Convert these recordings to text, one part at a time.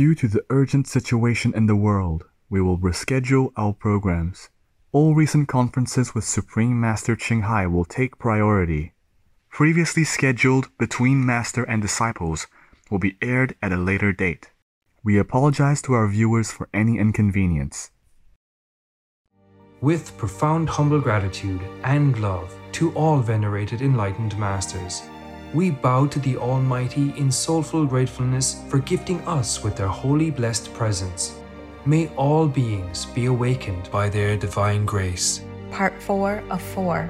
Due to the urgent situation in the world, we will reschedule our programs. All recent conferences with Supreme Master Ching Hai will take priority. Previously scheduled Between Master and Disciples will be aired at a later date. We apologize to our viewers for any inconvenience. With profound humble gratitude and love to all venerated enlightened masters, we bow to the Almighty in soulful gratefulness for gifting us with their holy blessed presence. May all beings be awakened by their divine grace. Part 4 of 4.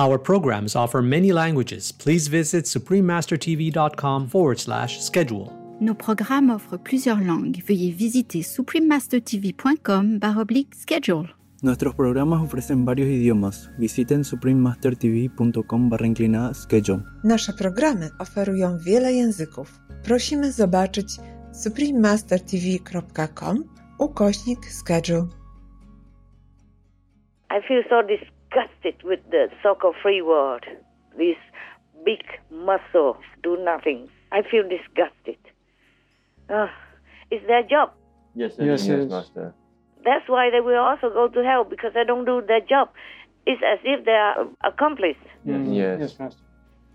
Our programs offer many languages. Please visit suprememastertv.com forward slash schedule. Nos programmes offrent plusieurs langues. Veuillez visiter suprememastertv.com baroblique schedule. Nuestros programas ofrecen varios idiomas. Visiten suprememastertv.com barra inclinada schedule. Nasze programy oferują wiele języków. Prosimy zobaczyć suprememastertv.com ukośnik schedule. I feel so disgusted with the so-called free world. This big muscle do nothing. I feel disgusted. Ah, it's their job. Yes, Yes, yes, yes. Master. That's why they will also go to hell because they don't do their job. It's as if they are accomplices. Yes. yes, Master.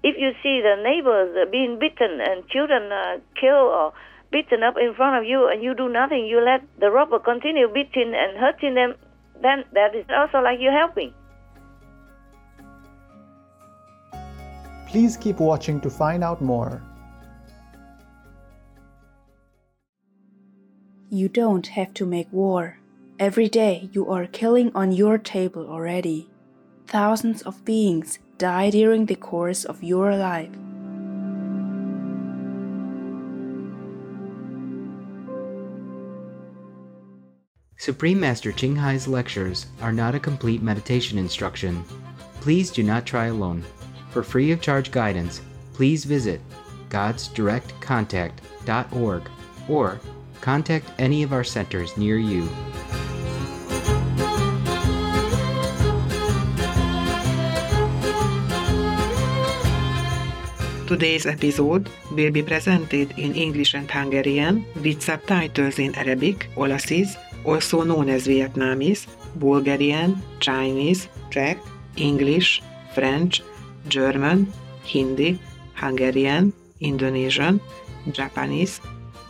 If you see the neighbors uh, being beaten and children uh, killed or beaten up in front of you and you do nothing, you let the robber continue beating and hurting them, then that is also like you're helping. Please keep watching to find out more. You don't have to make war. Every day you are killing on your table already. Thousands of beings die during the course of your life. Supreme Master Ching Hai's lectures are not a complete meditation instruction. Please do not try alone. For free of charge guidance, please visit godsdirectcontact.org or contact any of our centers near you. Today's episode will be presented in English and Hungarian with subtitles in Arabic, Aulacese, also known as Vietnamese, Bulgarian, Chinese, Czech, English, French, German, Hindi, Hungarian, Indonesian, Japanese,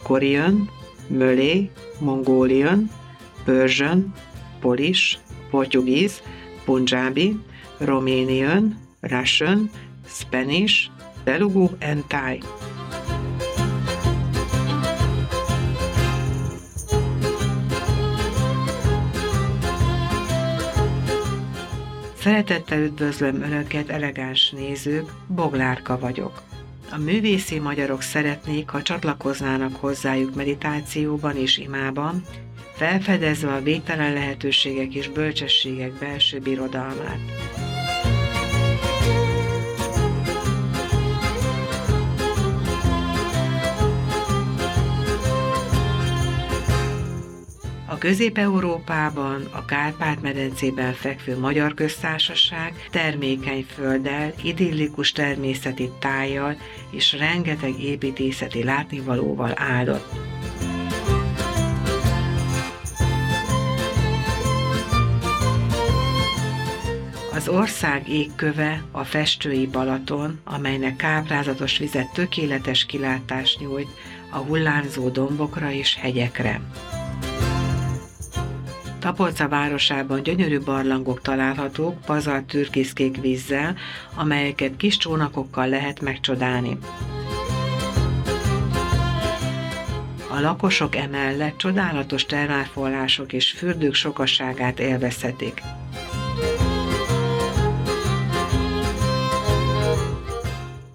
Korean, Malay, Mongolian, Persian, Polish, Portuguese, Punjabi, Romanian, Russian, Spanish, Telugu, and Thai. Szeretettel üdvözlöm Önöket, elegáns nézők, Boglárka vagyok. A művészi magyarok szeretnék, ha csatlakoznának hozzájuk meditációban és imában, felfedezve a végtelen lehetőségek és bölcsességek belső birodalmát. Közép-Európában, a Kárpát-medencében fekvő Magyar Köztársaság termékeny földdel, idillikus természeti tájjal és rengeteg építészeti látnivalóval áldott. Az ország égköve a festői Balaton, amelynek káprázatos vizet tökéletes kilátást nyújt a hullámzó dombokra és hegyekre. Tapolca városában gyönyörű barlangok találhatók pazar türkiszkék vízzel, amelyeket kis csónakokkal lehet megcsodálni. A lakosok emellett csodálatos termálforrások és fürdők sokasságát élvezhetik.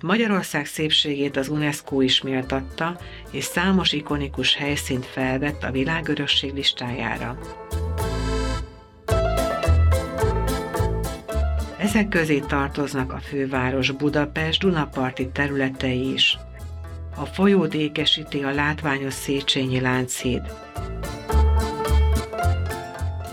Magyarország szépségét az UNESCO is méltatta, és számos ikonikus helyszínt felvett a világörökség listájára. Ezek közé tartoznak a főváros Budapest Dunaparti területei is. A folyót ékesíti a látványos Széchenyi Lánchíd.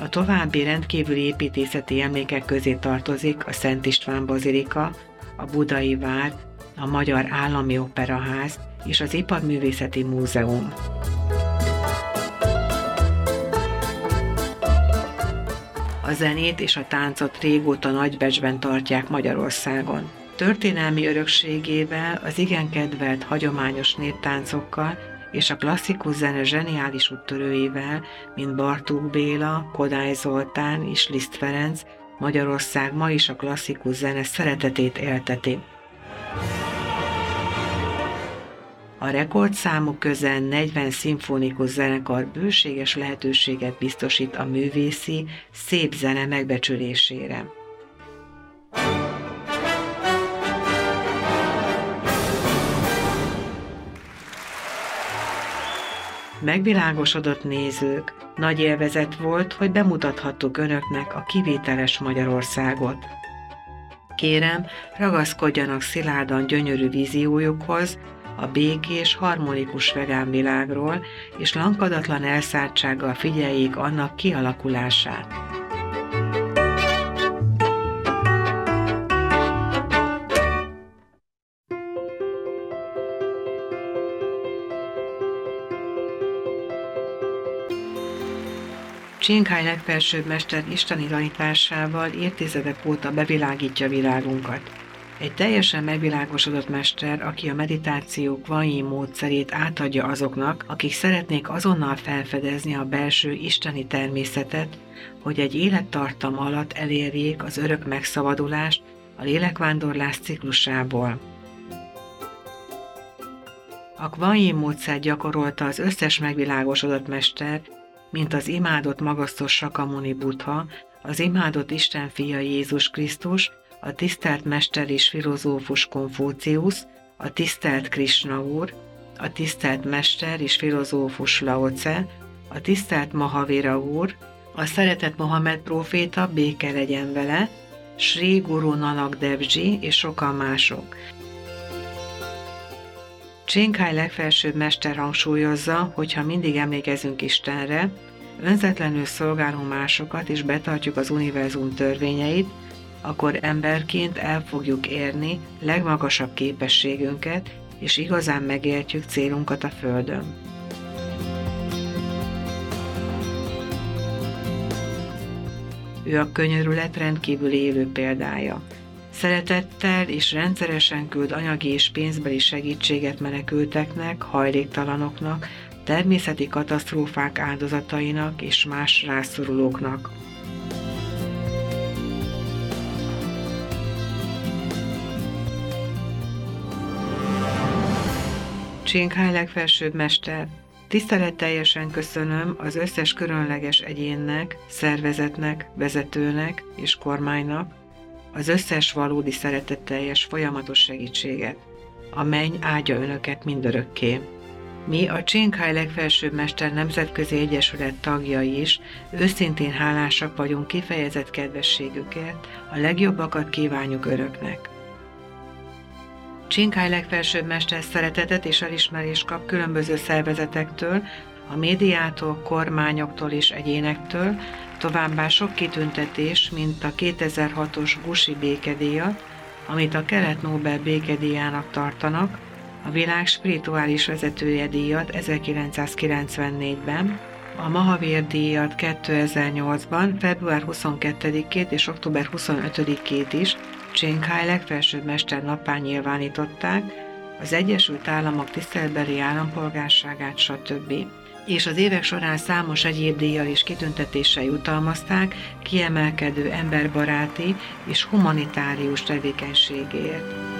A további rendkívüli építészeti emlékek közé tartozik a Szent István Bazilika, a Budai Vár, a Magyar Állami Operaház és az Iparművészeti Múzeum. A zenét és a táncot régóta nagybecsben tartják Magyarországon. Történelmi örökségével, az igen kedvelt hagyományos néptáncokkal és a klasszikus zene zseniális úttörőivel, mint Bartók Béla, Kodály Zoltán és Liszt Ferenc, Magyarország ma is a klasszikus zene szeretetét élteti. A rekordszámú közel 40 szimfonikus zenekar bőséges lehetőséget biztosít a művészi, szép zene megbecsülésére. Megvilágosodott nézők, nagy élvezet volt, hogy bemutathattuk önöknek a kivételes Magyarországot. Kérem, ragaszkodjanak szilárdan gyönyörű víziójukhoz, a békés, harmonikus vegán világról, és lankadatlan elszálltsággal figyeljék annak kialakulását. Csinkály legfelsőbb mester istenigazításával évtizedek óta bevilágítja világunkat. Egy teljesen megvilágosodott mester, aki a meditációk vanyi módszerét átadja azoknak, akik szeretnék azonnal felfedezni a belső isteni természetet, hogy egy élettartam alatt elérjék az örök megszabadulást a lélekvándorlás ciklusából. A Kvanyi módszer gyakorolta az összes megvilágosodott mester, mint az imádott magasztos Sakamuni Buddha, az imádott Isten fia Jézus Krisztus, a tisztelt mester és filozófus Konfúciusz, a tisztelt Krishna úr, a tisztelt mester és filozófus Laoce, a tisztelt Mahavira úr, a szeretett Mohamed próféta béke legyen vele, Sri Guru Nanak Devji és sokan mások. Csinkály legfelsőbb mester hangsúlyozza, hogy ha mindig emlékezünk Istenre, önzetlenül szolgálunk másokat és betartjuk az univerzum törvényeit, akkor emberként el fogjuk érni legmagasabb képességünket, és igazán megértjük célunkat a Földön. Ő a könyörület rendkívül élő példája. Szeretettel és rendszeresen küld anyagi és pénzbeli segítséget menekülteknek, hajléktalanoknak, természeti katasztrófák áldozatainak és más rászorulóknak. Csinkháj legfelsőbb mester, tiszteletteljesen köszönöm az összes különleges egyénnek, szervezetnek, vezetőnek és kormánynak az összes valódi szeretetteljes folyamatos segítséget. A menny áldja önöket mindörökké. Mi a Csinkháj legfelsőbb mester nemzetközi egyesület tagjai is őszintén hálásak vagyunk kifejezett kedvességükért, a legjobbakat kívánjuk öröknek. Csinkály legfelsőbb mester szeretetet és elismerést kap különböző szervezetektől, a médiától, kormányoktól és egyénektől, továbbá sok kitüntetés, mint a 2006-os Gusi békedíjat, amit a Kelet Nobel békedíjának tartanak, a világ spirituális vezetője díjat 1994-ben, a Mahavir díjat 2008-ban, február 22-ét és október 25-ét is Csinkhai legfelsőbb mester napán nyilvánították, az Egyesült Államok tiszteletbeli állampolgárságát, stb. És az évek során számos egyéb díjjal és kitüntetéssel jutalmazták kiemelkedő emberbaráti és humanitárius tevékenységért.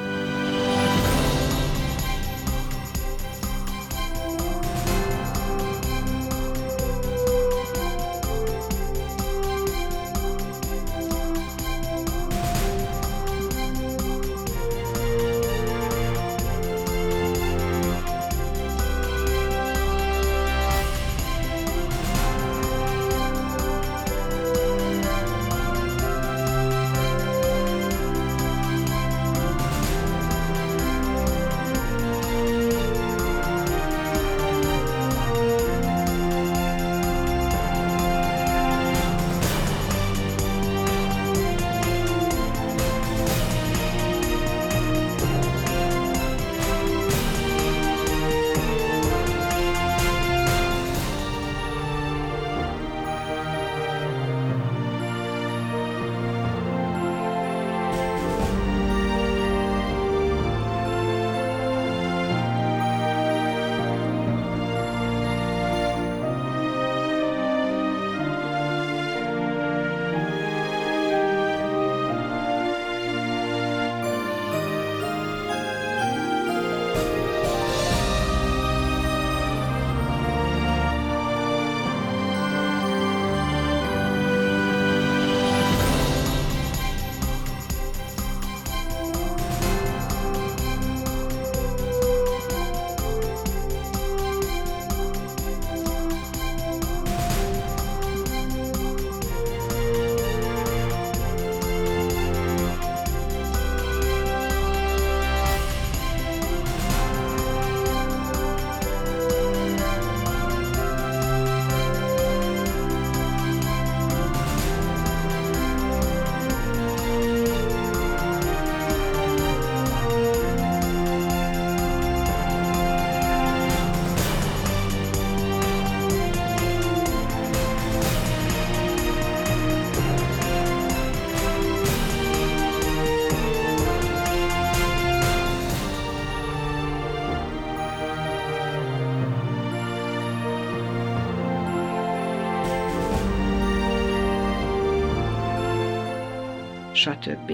Stb.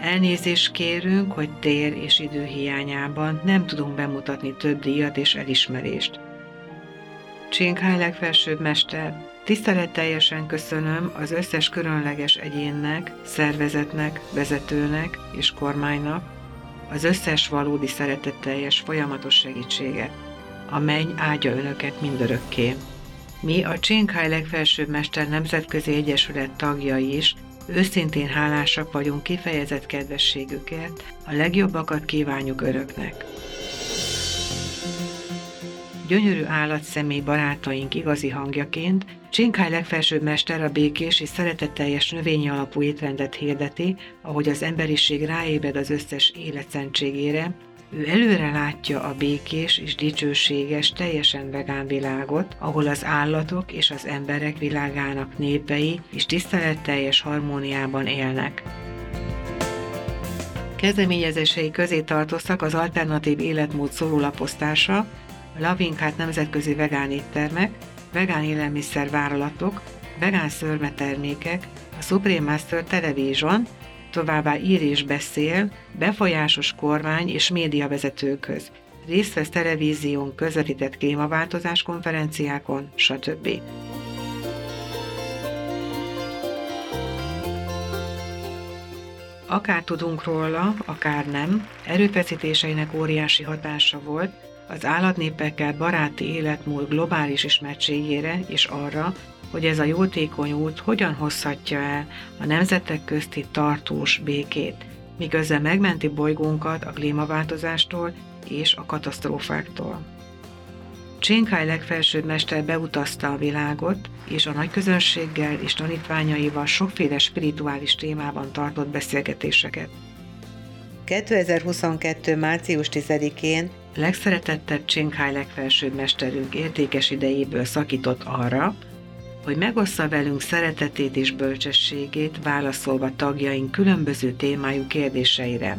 Elnézést kérünk, hogy tér és idő hiányában nem tudunk bemutatni több díjat és elismerést. Csinkháj legfelsőbb mester, tiszteletteljesen köszönöm az összes különleges egyénnek, szervezetnek, vezetőnek és kormánynak az összes valódi szeretetteljes folyamatos segítséget. A menny áldja önöket mindörökké. Mi a Csinkháj legfelsőbb mester nemzetközi egyesület tagjai is őszintén hálásak vagyunk kifejezett kedvességükért, a legjobbakat kívánjuk öröknek. Gyönyörű állatszemély barátaink igazi hangjaként Csinkály legfelsőbb mester a békés és szeretetteljes növényi alapú étrendet hirdeti, ahogy az emberiség ráébred az összes életszentségére, ő előre látja a békés és dicsőséges, teljesen vegán világot, ahol az állatok és az emberek világának népei és tiszteletteljes harmóniában élnek. Kezdeményezései közé tartoztak az alternatív életmód szólólaposztása, a Lavinkát nemzetközi vegán éttermek, vegán élelmiszer vállalatok, vegán szörmetermékek, a Supreme Master Television, továbbá ír és beszél, befolyásos kormány és médiavezetőkhöz, részt vesz televízión közvetített klímaváltozás konferenciákon, stb. Akár tudunk róla, akár nem, erőfeszítéseinek óriási hatása volt az állatnépekkel baráti életmód globális ismertségére és arra, hogy ez a jótékony út hogyan hozhatja el a nemzetek közti tartós békét, miközben megmenti bolygónkat a klímaváltozástól és a katasztrófáktól. Csénkáj legfelsőbb mester beutazta a világot, és a nagy közönséggel és tanítványaival sokféle spirituális témában tartott beszélgetéseket. 2022. március 10-én legszeretettebb Csénkáj legfelsőbb mesterünk értékes idejéből szakított arra, hogy megossza velünk szeretetét és bölcsességét, válaszolva tagjaink különböző témájú kérdéseire.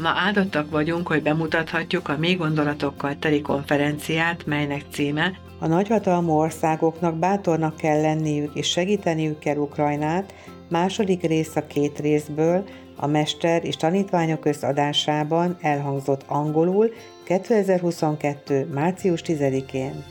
Ma áldottak vagyunk, hogy bemutathatjuk a mély gondolatokkal teli konferenciát, melynek címe a nagyhatalmú országoknak bátornak kell lenniük és segíteniük kell Ukrajnát, második rész a két részből, a Mester és Tanítványok közadásában elhangzott angolul 2022. március 10-én.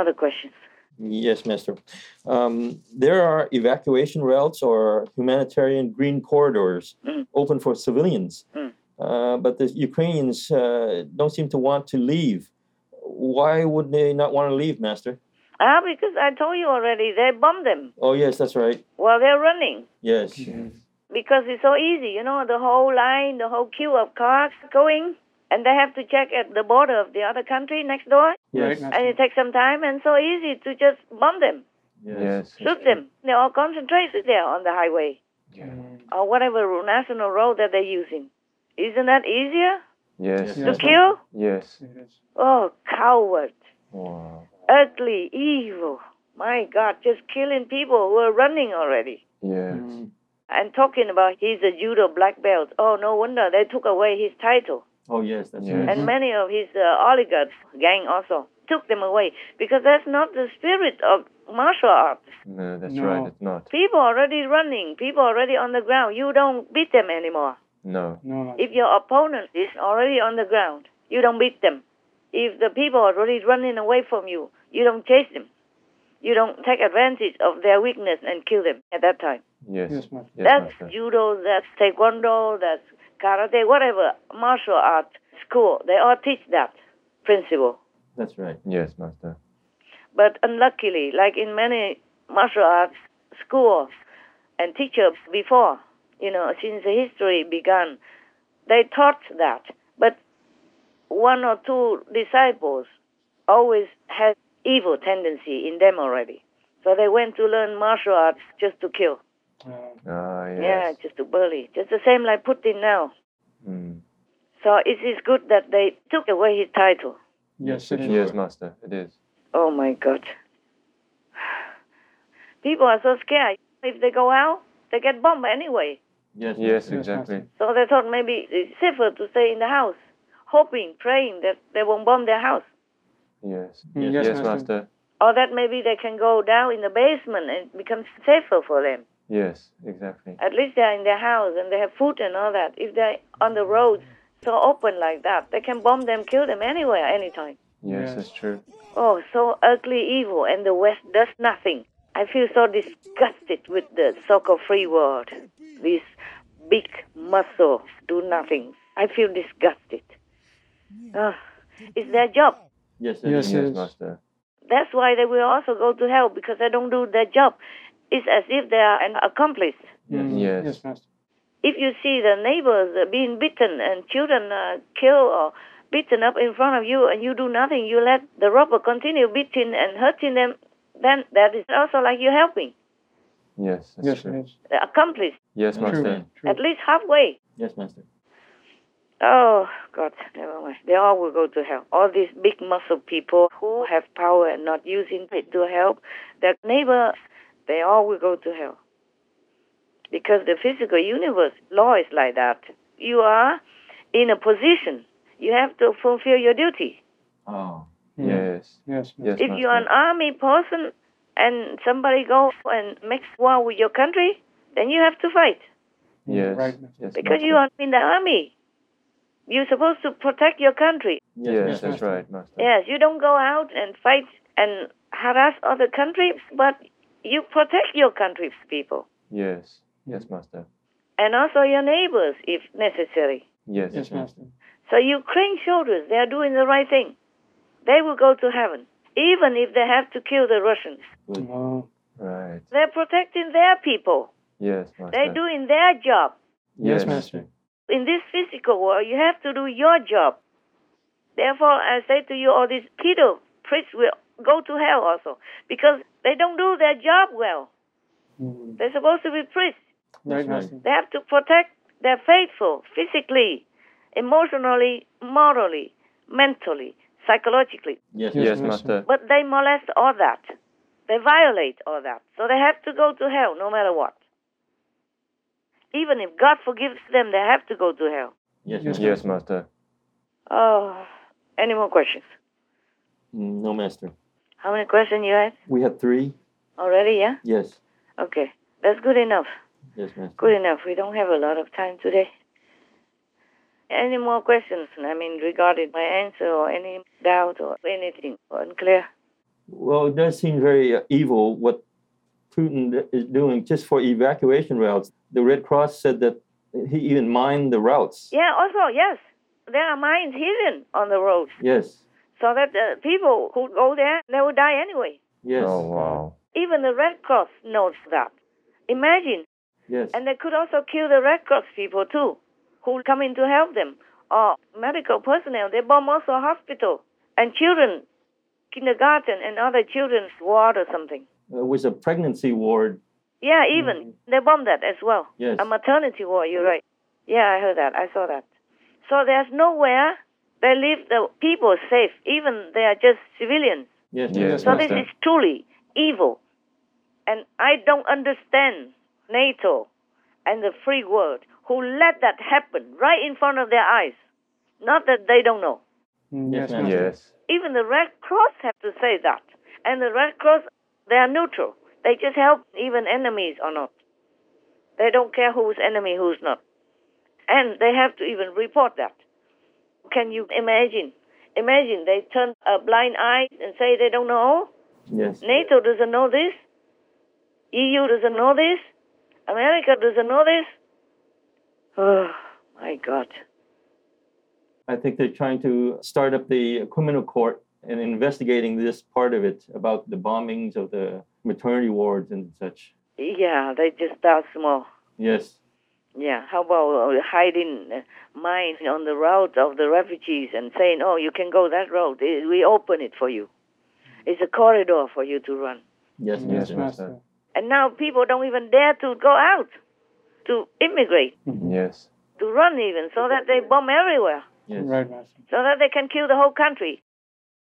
Other questions? Yes, Master. Um, there are evacuation routes or humanitarian green corridors Mm. open for civilians, Mm. uh, but the Ukrainians uh, don't seem to want to leave. Why would they not want to leave, Master? Ah, because I told you already, they bombed them Oh, yes, that's right. Well, they're running. Yes. Because it's so easy, you know, the whole line, the whole queue of cars going, and they have to check at the border of the other country next door. Yes. And it takes some time, and so easy to just bomb them, Yes. shoot them. They're all concentrated there on the highway or whatever national road that they're using. Isn't that easier Yes. to kill? Yes. Oh, coward, Wow. ugly, evil. My God, just killing people who are running already. Yes. Mm. And talking about he's a judo black belt. Oh, no wonder they took away his title. Oh, yes, that's And right. many of his uh, oligarchs gang also took them away because that's not the spirit of martial arts. No, that's No. right. It's not. People already running, people already on the ground. You don't beat them anymore. No. No. If your opponent is already on the ground, you don't beat them. If the people are already running away from you, you don't chase them. You don't take advantage of their weakness and kill them at that time. Yes. Yes, Master. that's judo, that's taekwondo, that's karate, whatever martial art school. They all teach that principle. That's right. Yes, Master. But unluckily, like in many martial arts schools and teachers before, you know, since the history began, they taught that. But one or two disciples always had evil tendency in them already. So they went to learn martial arts just to kill. Ah, yes. Yeah, just to bully. Just the same like Putin now. Mm. So it is good that they took away his title. Yes, it is. Yes, Master, it is. Oh my God. People are so scared. If they go out, they get bombed anyway. Yes, yes, exactly. So they thought maybe it's safer to stay in the house, hoping, praying that they won't bomb their house. Yes, Mm, yes, yes, yes, Master. Master. Or that maybe they can go down in the basement and it becomes safer for them. Yes, exactly. At least they're in their house and they have food and all that. If they're on the road so open like that, they can bomb them, kill them anywhere, anytime. Yes, that's true. Oh, so ugly, evil, and the West does nothing. I feel so disgusted with the so-called free world. These big muscles do nothing. I feel disgusted. Oh, it's their job. Yes, Yes, yes, yes. Master. Uh, that's why they will also go to hell because they don't do their job. It's as if they are an accomplice. Mm, Yes. Yes, Master. If you see the neighbors uh, being beaten and children uh, killed or beaten up in front of you and you do nothing, you let the robber continue beating and hurting them, then that is also like you're helping. Yes, that's Yes, true. it is. The accomplice, Yes, Master. True. at least halfway. Yes, Master. Oh, God, never mind. They all will go to hell. All these big muscle people who have power and not using it to help their neighbors, they all will go to hell. Because the physical universe law is like that. You are in a position. You have to fulfill your duty. Oh. Mm. Yes. Yes, Yes, if you're an army person and somebody go and makes war with your country, then you have to fight. Yes. Right, Master. Yes, Because Master. you are in the army. You're supposed to protect your country. Yes, Yes, that's Master. right, Master. Yes, you don't go out and fight and harass other countries, but you protect your country's people Yes. Yes, Master. and also your neighbors if necessary. Yes, Yes, Master. So Ukraine shoulders, they are doing the right thing. They will go to heaven, even if they have to kill the Russians. Oh, Right. They're protecting their people. Yes, Master. They're doing their job. Yes, Master. In this physical world, you have to do your job. Therefore, I say to you, all these pedo priests will go to hell also because they don't do their job well. Mm. They're supposed to be priests. Right, right. They have to protect their faithful physically, emotionally, morally, mentally, psychologically. Yes, Yes, yes, Master. Master. But they molest all that. They violate all that. So they have to go to hell no matter what. Even if God forgives them, they have to go to hell. Yes, Yes, Yes, Master. Oh, any more questions? Mm, No, Master. How many questions you had We had three. already? Yeah. Yes. Okay, that's good enough. Yes, Master. Good enough. We don't have a lot of time today. Any more questions? I mean, regarding my answer or any doubt or anything unclear? Well, it does seem very uh, evil what Putin is doing just for evacuation routes. The Red Cross said that he even mined the routes. Yeah. Also, yes, there are mines hidden on the roads, Yes. So that the people who go there they will die anyway. Yes. Oh, wow. Even the Red Cross knows that. Imagine, Yes. and they could also kill the Red Cross people too, who come in to help them, or medical personnel. They bomb also hospital and children, kindergarten and other children's ward or something. Uh, it was a pregnancy ward. Yeah, even mm-hmm. they bomb that as well. Yes. A maternity ward. You're right. Yeah, I heard that. I saw that. So there's nowhere they leave the people safe, even they are just civilians. Yes. Yes, So this is truly evil. And I don't understand NATO and the free world who let that happen right in front of their eyes. Not that they don't know. Mm, Yes, Yes, Yes. Even the Red Cross have to say that. And the Red Cross, they are neutral. They just help even enemies or not. They don't care who's enemy, who's not. And they have to even report that. Can you imagine? Imagine they turn a blind eye and say they don't know. Yes. NATO doesn't know this. EU doesn't know this. America doesn't know this. Oh, my God. I think they're trying to start up the criminal court and investigating this part of it about the bombings of the maternity wards and such. Yeah, they just start small. Yes. Yeah, how about uh, hiding uh, mines on the route of the refugees and saying, oh, you can go that road. We open it for you. It's a corridor for you to run. Yes, Yes, Master. Master. And now people don't even dare to go out to immigrate, Yes. to run even, so that they bomb everywhere. Right, Master. so that they can kill the whole country.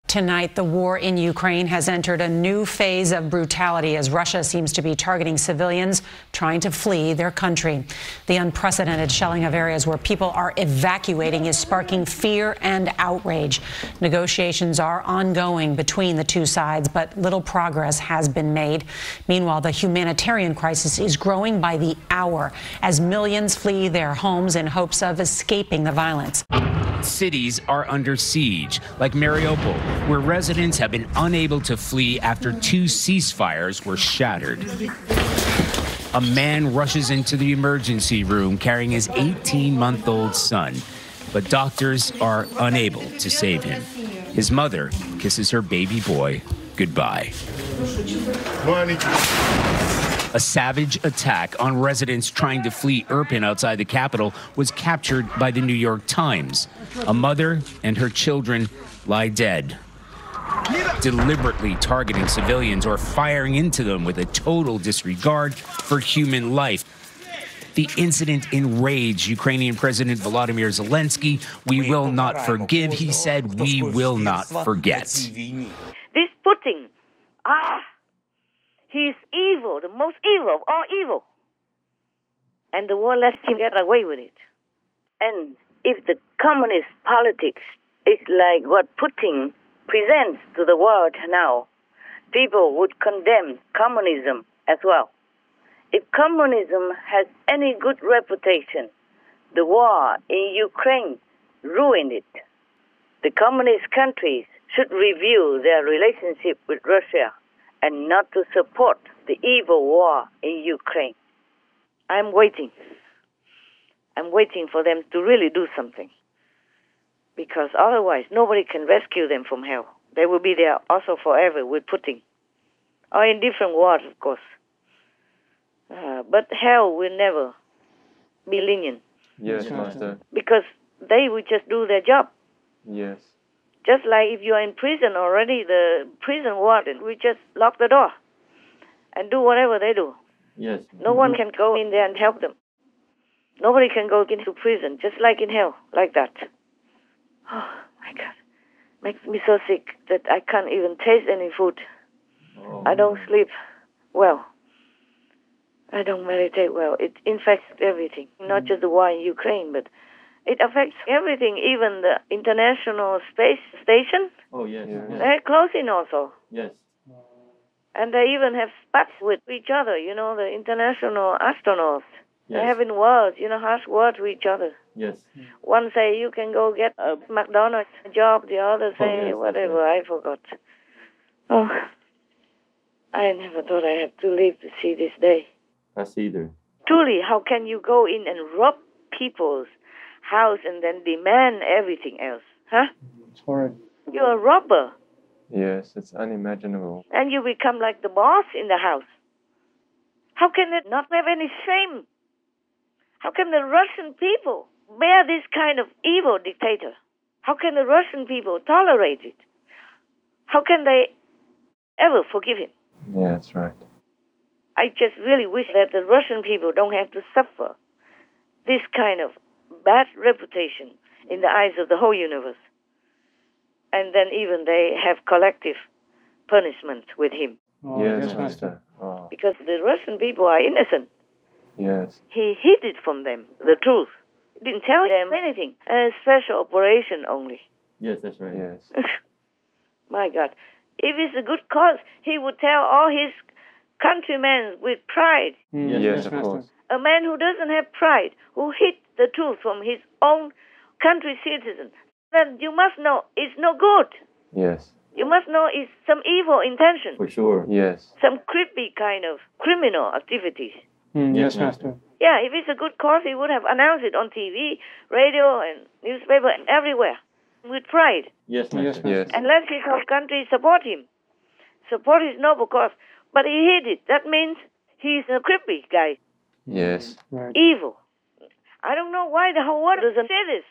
Tonight, the war in Ukraine has entered a new phase of brutality as Russia seems to be targeting civilians trying to flee their country. The unprecedented shelling of areas where people are evacuating is sparking fear and outrage. Negotiations are ongoing between the two sides, but little progress has been made. Meanwhile, the humanitarian crisis is growing by the hour as millions flee their homes in hopes of escaping the violence. Cities are under siege, like Mariupol, where residents have been unable to flee after two ceasefires were shattered. A man rushes into the emergency room carrying his 18 month old son, but doctors are unable to save him. His mother kisses her baby boy goodbye. A savage attack on residents trying to flee Irpin outside the capital was captured by the New York Times. A mother and her children lie dead. Deliberately targeting civilians or firing into them with a total disregard for human life. The incident enraged Ukrainian President Volodymyr Zelensky. We will not forgive, he said. We will not forget. This Putin, ah, he's evil, the most evil of all evil. And the world lets him get away with it. And if the communist politics is like what Putin presents to the world now, people would condemn communism as well. If communism has any good reputation, the war in Ukraine ruined it. The communist countries should review their relationship with Russia and not to support the evil war in Ukraine. I'm waiting. I'm waiting for them to really do something. Because otherwise, nobody can rescue them from hell. They will be there also forever with Putin. Or in different wars, of course. Uh, but hell will never be lenient Yes, Master. because they will just do their job. Yes. Just like if you are in prison already, the prison warden will just lock the door and do whatever they do. Yes. No one can go in there and help them. Nobody can go into prison, just like in hell, like that. Oh my God, makes me so sick that I can't even taste any food. Oh, I don't sleep well. I don't meditate well. It infects everything, not mm. just the war in Ukraine, but it affects everything, even the international space station. Oh, yes. Yes. They're closing also. yes. And they even have spats with each other, you know, the international astronauts. Yes. They're having words, you know, harsh words with each other. Yes. One say you can go get a McDonald's job, the other Oh, say yes, that's whatever, I forgot. Oh, I never thought I had to live to see this day. Us either. Truly, how can you go in and rob people's house and then demand everything else? Huh? It's horrid. You're a robber. Yes, it's unimaginable. and you become like the boss in the house. How can it not have any shame? How can the Russian people bear this kind of evil dictator? How can the Russian people tolerate it? How can they ever forgive him? Yeah, that's right. I just really wish that the Russian people don't have to suffer this kind of bad reputation in the eyes of the whole universe. And then even they have collective punishment with him. Oh, yes, yes, Master. Master. Oh, Because the Russian people are innocent. yes. He hid it from them, the truth. He didn't tell them anything. A special operation only. Yes, that's right. Yes. My God. If it's a good cause, he would tell all his countrymen with pride. Mm, Yes, yes, of Master. course. A man who doesn't have pride, who hid the truth from his own country citizen, then you must know it's no good. Yes. You must know it's some evil intention, For sure. Yes. some creepy kind of criminal activities. Mm, Yes, yes, Master. Master. Yeah, if it's a good cause, he would have announced it on TV, radio, and newspaper, and everywhere with pride. Yes, Master. Yes, Master. Yes. And let his whole country support him, support his noble cause. But he hid it. That means he's a creepy guy, Yes. Right. evil. I don't know why the whole world doesn't say this.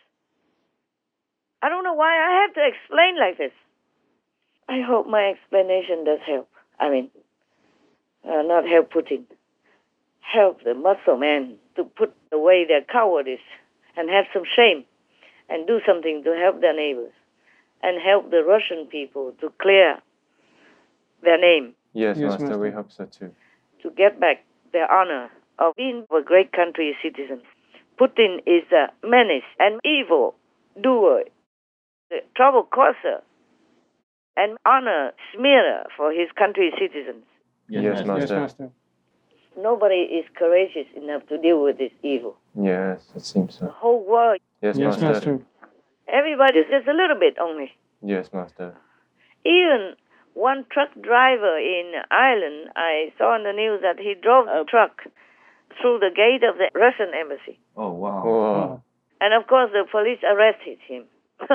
I don't know why I have to explain like this. I hope my explanation does help. I mean, uh, not help Putin, help the muscle man to put away their cowardice and have some shame and do something to help their neighbors and help the Russian people to clear their name, Yes, Yes, Master, we hope so too. to get back their honor of being a great country citizen. Putin is a menace and evil doer, the trouble causer, and honor smearer for his country citizens. Yes, Yes, Master. Master. Nobody is courageous enough to deal with this evil. Yes, it seems so. The whole world, Yes, Yes, Master. Master. everybody, just a little bit only. Yes, Master. Even one truck driver in Ireland, I saw on the news that he drove a truck through the gate of the Russian embassy. Oh, wow. Whoa. And of course, the police arrested him.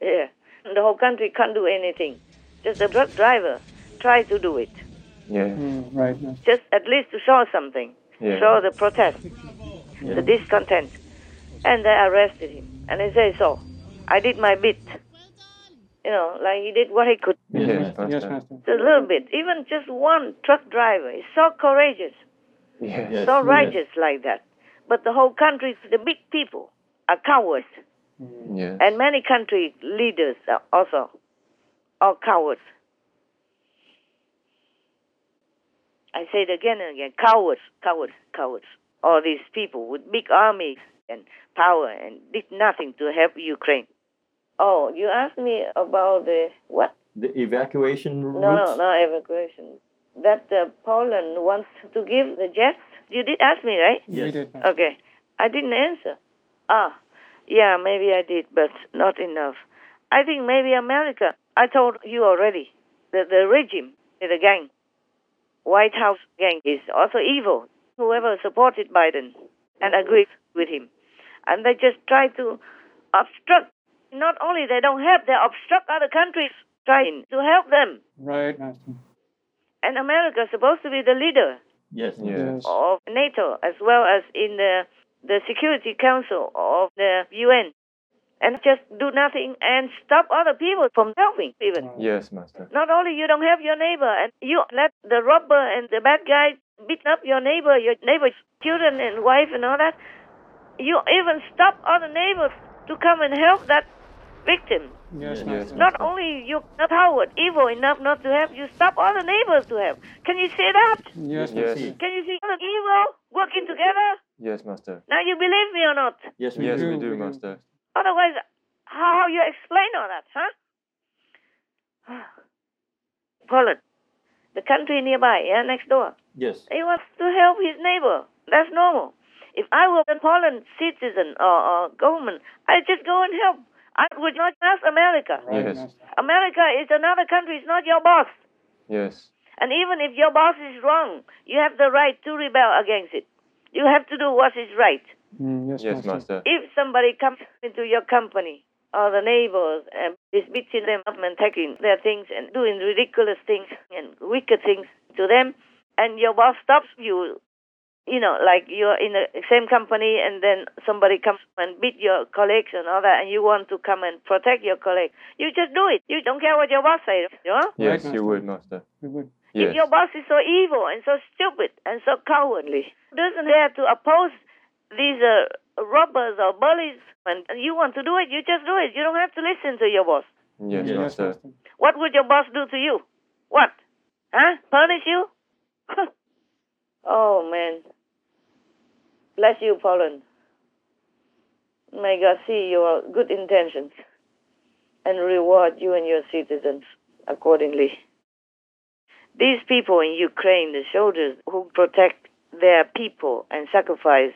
yeah. The whole country can't do anything. Just the truck driver tried to do it. Yeah. Mm, right, Master. Just at least to show something. Yeah. Show the protest, the discontent. And they arrested him. And they say, so, I did my bit. You know, like he did what he could. Yes, Yes, Master. Master. A little bit. Even just one truck driver is so courageous, Yes. Yes. so yes. righteous like that. But the whole country, the big people, are cowards. Mm. Yes. And many country leaders are also are cowards. I say it again and again cowards, cowards, cowards. All these people with big armies and power and did nothing to help Ukraine. Oh, you asked me about the what? The evacuation routes? No, no, no evacuation. That uh, Poland wants to give the jets. You did ask me, right? We Yes. did, Okay. I didn't answer. Ah, yeah, maybe I did, but not enough. I think maybe America. I told you already. The, the regime, the gang, White House gang is also evil. Whoever supported Biden and agreed with him. And they just try to obstruct. Not only they don't help, they obstruct other countries trying to help them. Right, Master. And America is supposed to be the leader Yes. Yes. of NATO as well as in the the Security Council of the UN, and just do nothing and stop other people from helping. Even Yes, Master. not only you don't help your neighbor, and you let the robber and the bad guy beat up your neighbor, your neighbor's children and wife and all that. You even stop other neighbors to come and help that victim. Yes, Yes. Master. Not only you're not coward, evil enough not to help, you stop all the neighbors to help. Can you see that? Yes, Yes. Master. Can you see other evil working together? Yes, Master. Now you believe me or not? Yes, we Yes, do. we we do, do. Master. Otherwise, how, how you explain all that, huh? Poland, the country nearby, yeah, next door. Yes. He wants to help his neighbor. That's normal. If I were a Poland citizen or, or government, I'd just go and help. I would not ask America. Yes. America is another country, it's not your boss. Yes. And even if your boss is wrong, you have the right to rebel against it. You have to do what is right. Mm, yes, Yes, Master. Master. If somebody comes into your company or the neighbors and is beating them up and taking their things and doing ridiculous things and wicked things to them, and your boss stops you, you know, like you're in the same company and then somebody comes and beat your colleagues and all that, and you want to come and protect your colleague, you just do it. You don't care what your boss says, you know? Yes, Master. you would, Master. You would. Yes. If your boss is so evil and so stupid and so cowardly, doesn't dare to oppose these uh, robbers or bullies, and you want to do it, you just do it. You don't have to listen to your boss. Yes, Yes, Master. Master. What would your boss do to you? What? Huh? Punish you? oh, man. Bless you, Poland. May God see your good intentions and reward you and your citizens accordingly. These people in Ukraine, the soldiers who protect their people and sacrifice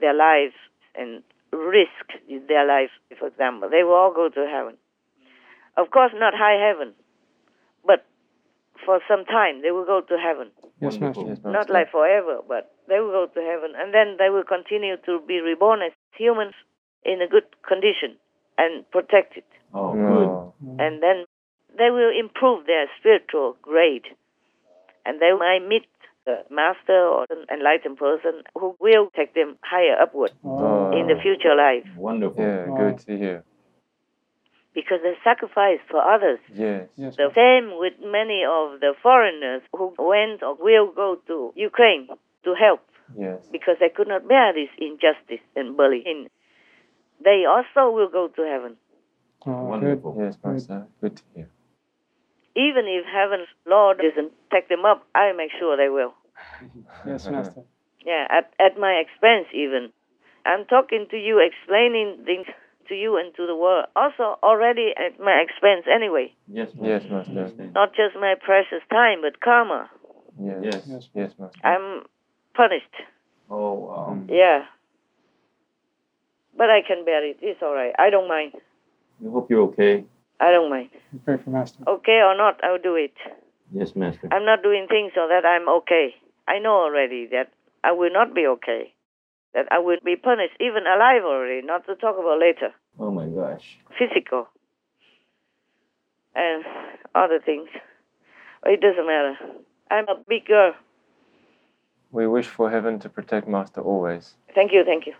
their lives and risk their lives, for example, they will all go to heaven. Of course, not high heaven, but for some time they will go to heaven. Yes, Master. Yes, Master. Not like forever, but they will go to heaven, and then they will continue to be reborn as humans in a good condition and protected. Oh, oh, good. And then they will improve their spiritual grade, and they might meet the master or an enlightened person who will take them higher upward Oh. in the future life Wonderful. Yeah, oh. good to hear. because they sacrifice for others. Yes. Yes, The same with many of the foreigners who went or will go to Ukraine to help. Yes. because they could not bear this injustice and bullying. They also will go to heaven. Wonderful. Yes, Master. Good to hear. Even if heaven's Lord doesn't take them up, I make sure they will. Yes, Master. Yeah, at, at my expense even. I'm talking to you, explaining things to you and to the world. Also, already at my expense anyway. Yes, Yes, Master. Not just my precious time, but karma. Yes. Yes. Yes, Master. I'm punished. Oh, wow. Hmm. Yeah. But I can bear it. It's all right. I don't mind. We hope you're okay. I don't mind. Pray for Master. Okay or not, I'll do it. Yes, Master. I'm not doing things so that I'm okay. I know already that I will not be okay. That I will be punished, even alive already, not to talk about later. Oh my gosh. Physical. And other things. It doesn't matter. I'm a big girl. We wish for heaven to protect Master always. Thank you, thank you.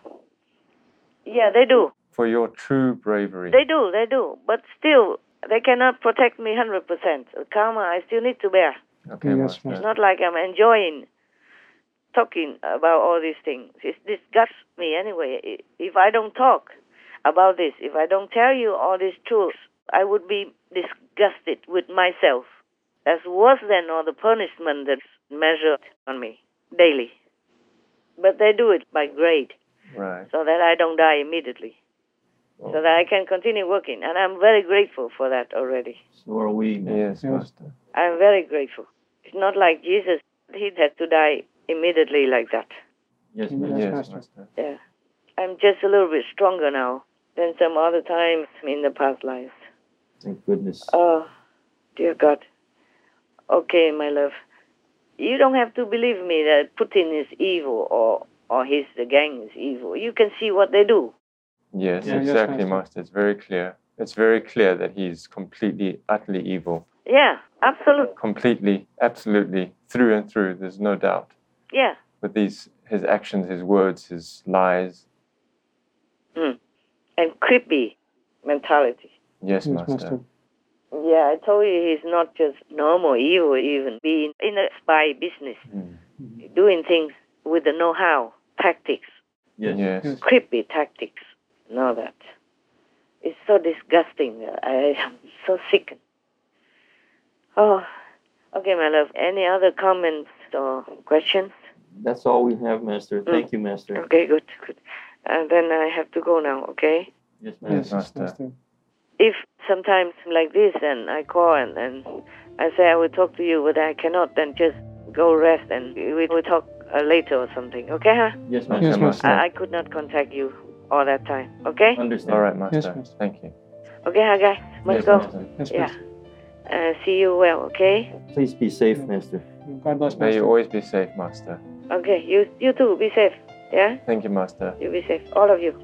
Yeah, they do. For your true bravery. They do, they do. But still, they cannot protect me 100%. Karma, I still need to bear. Okay, Yes, Master. It's not like I'm enjoying talking about all these things. It disgusts me anyway. If I don't talk about this, if I don't tell you all these truths, I would be disgusted with myself. That's worse than all the punishment that's measured on me daily. But they do it by grade Right. so that I don't die immediately. So that I can continue working. And I'm very grateful for that already. So are we. Master. Yes, Master. I'm very grateful. It's not like Jesus, he had to die immediately like that. Yes, Master. Yes, Master. Yeah. I'm just a little bit stronger now than some other times in the past lives. Thank goodness. Oh, dear God. Okay, my love. You don't have to believe me that Putin is evil or, or his the gang is evil. You can see what they do. Yes, Yeah, exactly, Master. Master. It's very clear. It's very clear that he's completely, utterly evil. Yeah, absolutely. Completely, absolutely, through and through. There's no doubt. Yeah. With these, his actions, his words, his lies. Mm. And creepy mentality. Yes, Yes, Master. Master. Yeah, I told you he's not just normal evil, even being in a spy business, Mm. doing things with the know-how, tactics, Yes. Yes. creepy tactics, and all that. It's so disgusting. I am so sick. Oh, okay, my love. Any other comments or questions? That's all we have, Master. Thank you, Master. Okay, good, good. And then I have to go now. Okay. Yes, Master. Yes, Master. If sometimes like this and I call and, and I say I will talk to you, but I cannot, then just go rest and we will talk uh, later or something. Okay, huh? Yes, Master. Yes, Master. I, I could not contact you all that time. Okay? Understand. All right, Master. Yes, Master. Thank you. Okay, hi guys. Must Yes, go. Master. Yes, Yeah. Master. Uh, see you well. Okay. Please be safe, Master. God bless master. May you always be safe, Master. Okay. You you too. Be safe. Yeah. Thank you, Master. You be safe. All of you.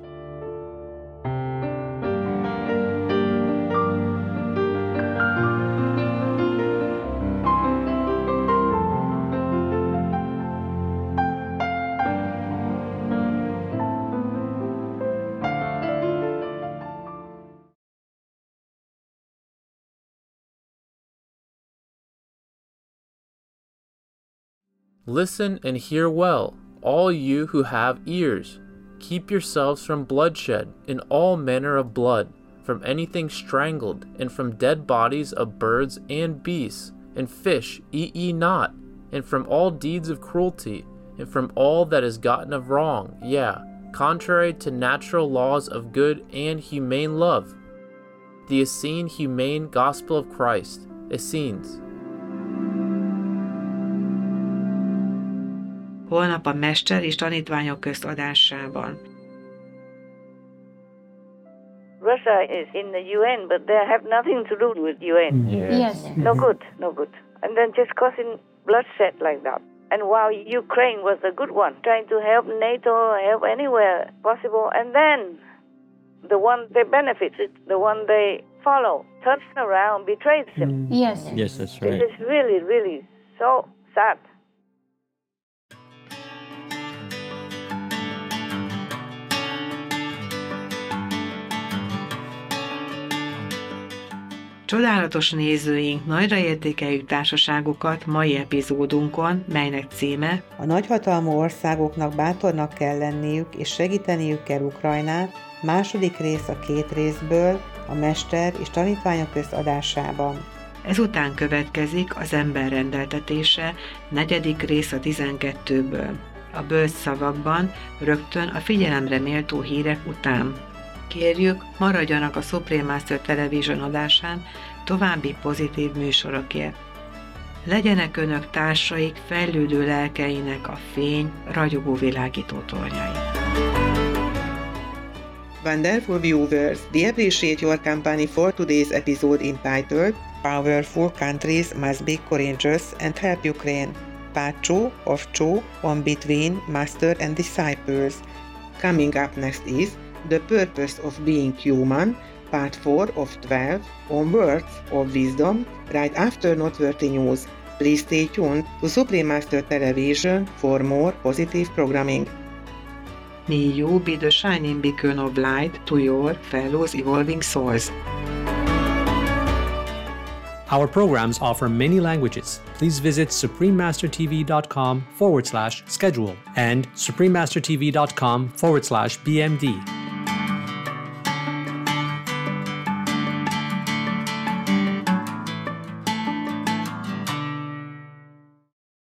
Listen and hear well, all you who have ears. Keep yourselves from bloodshed, and all manner of blood, from anything strangled, and from dead bodies of birds and beasts, and fish eat ye not, and from all deeds of cruelty, and from all that is gotten of wrong, yea, contrary to natural laws of good and humane love. The Essene humane gospel of Christ, Essenes. Holnap a mester és tanítványok közt adásában. Russia is in the UN, but they have nothing to do with UN. Yes. No good, no good. And then just causing bloodshed like that. And while Ukraine was a good one, trying to help NATO, help anywhere possible, and then the one they benefited, the one they follow, turns around, betrays them. Mm. Yes. Yes, that's right. It is really, really so sad. Csodálatos nézőink, nagyra értékeljük társaságukat mai epizódunkon, melynek címe A nagyhatalmú országoknak bátornak kell lenniük és segíteniük kell Ukrajnát, második rész a két részből, a mester és tanítványok összadásában. Ezután következik az ember rendeltetése, negyedik rész a 12-ből. A bölcs szavakban rögtön a figyelemre méltó hírek után. Kérjük, maradjanak a Supreme Master Television adásán további pozitív műsorokért. Legyenek önök társaik fejlődő lelkeinek a fény, ragyogó világító tornyai. Wonderful viewers, we appreciate your company for today's episode entitled Powerful Countries Must Be Courageous and Help Ukraine. Part 2 of 2 on Between Master and Disciples. Coming up next is The Purpose of Being Human, Part 4 of 12 on Words of Wisdom, right after Noteworthy News. Please stay tuned to Supreme Master Television for more positive programming. May you be the shining beacon of light to your fellows evolving souls. Our programs offer many languages. Please visit suprememastertv.com forward slash schedule and suprememastertv.com forward slash BMD.